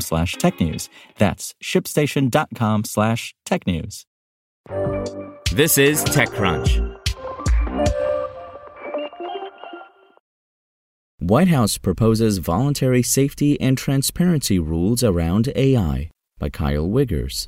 slash technews. That's shipstation.com slash technews. This is TechCrunch. White House proposes voluntary safety and transparency rules around AI by Kyle Wiggers.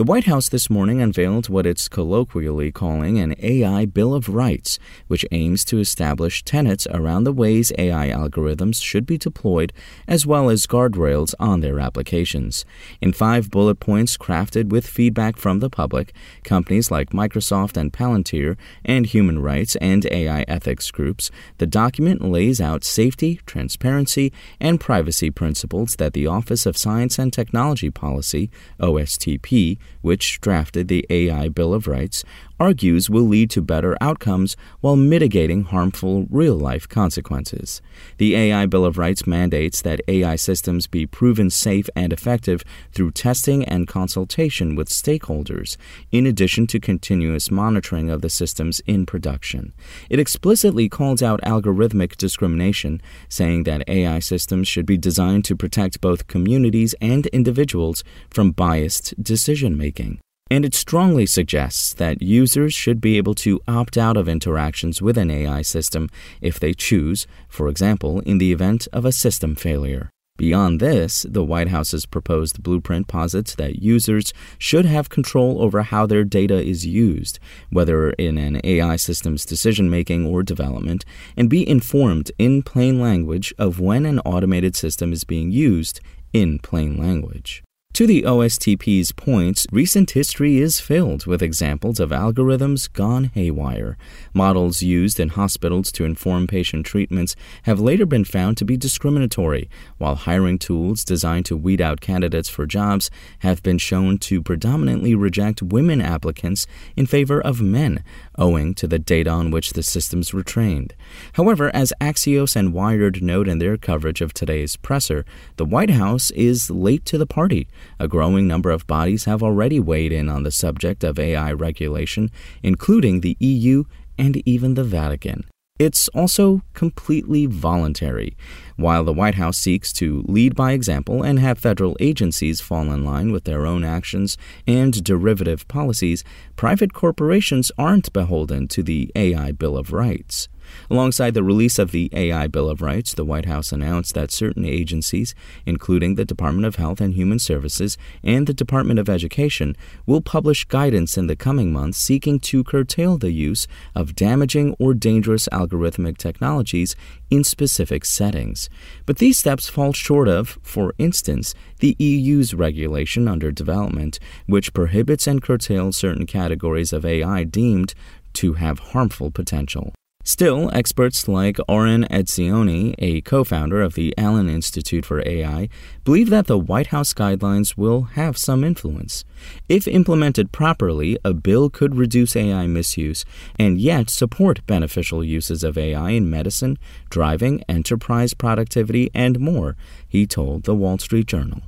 The White House this morning unveiled what it's colloquially calling an AI Bill of Rights, which aims to establish tenets around the ways AI algorithms should be deployed, as well as guardrails on their applications. In five bullet points crafted with feedback from the public, companies like Microsoft and Palantir, and human rights and AI ethics groups, the document lays out safety, transparency, and privacy principles that the Office of Science and Technology Policy, OSTP, which drafted the AI Bill of Rights, argues will lead to better outcomes while mitigating harmful real life consequences. The AI Bill of Rights mandates that AI systems be proven safe and effective through testing and consultation with stakeholders, in addition to continuous monitoring of the systems in production. It explicitly calls out algorithmic discrimination, saying that AI systems should be designed to protect both communities and individuals from biased decision making and it strongly suggests that users should be able to opt out of interactions with an AI system if they choose, for example, in the event of a system failure. Beyond this, the White House's proposed blueprint posits that users should have control over how their data is used, whether in an AI system's decision making or development, and be informed in plain language of when an automated system is being used in plain language. To the OSTP's points, recent history is filled with examples of algorithms gone haywire. Models used in hospitals to inform patient treatments have later been found to be discriminatory, while hiring tools designed to weed out candidates for jobs have been shown to predominantly reject women applicants in favor of men, owing to the data on which the systems were trained. However, as Axios and Wired note in their coverage of today's presser, the White House is late to the party. A growing number of bodies have already weighed in on the subject of AI regulation, including the EU and even the Vatican. It's also completely voluntary. While the White House seeks to lead by example and have federal agencies fall in line with their own actions and derivative policies, private corporations aren't beholden to the AI Bill of Rights. Alongside the release of the AI Bill of Rights, the White House announced that certain agencies, including the Department of Health and Human Services and the Department of Education, will publish guidance in the coming months seeking to curtail the use of damaging or dangerous algorithmic technologies in specific settings. But these steps fall short of, for instance, the EU's regulation under development, which prohibits and curtails certain categories of AI deemed to have harmful potential. Still, experts like Oren Etzioni, a co founder of the Allen Institute for AI, believe that the White House guidelines will have some influence. If implemented properly, a bill could reduce AI misuse and yet support beneficial uses of AI in medicine, driving, enterprise productivity, and more, he told the Wall Street Journal.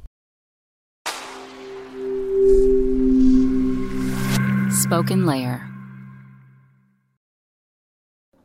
SpokenLayer.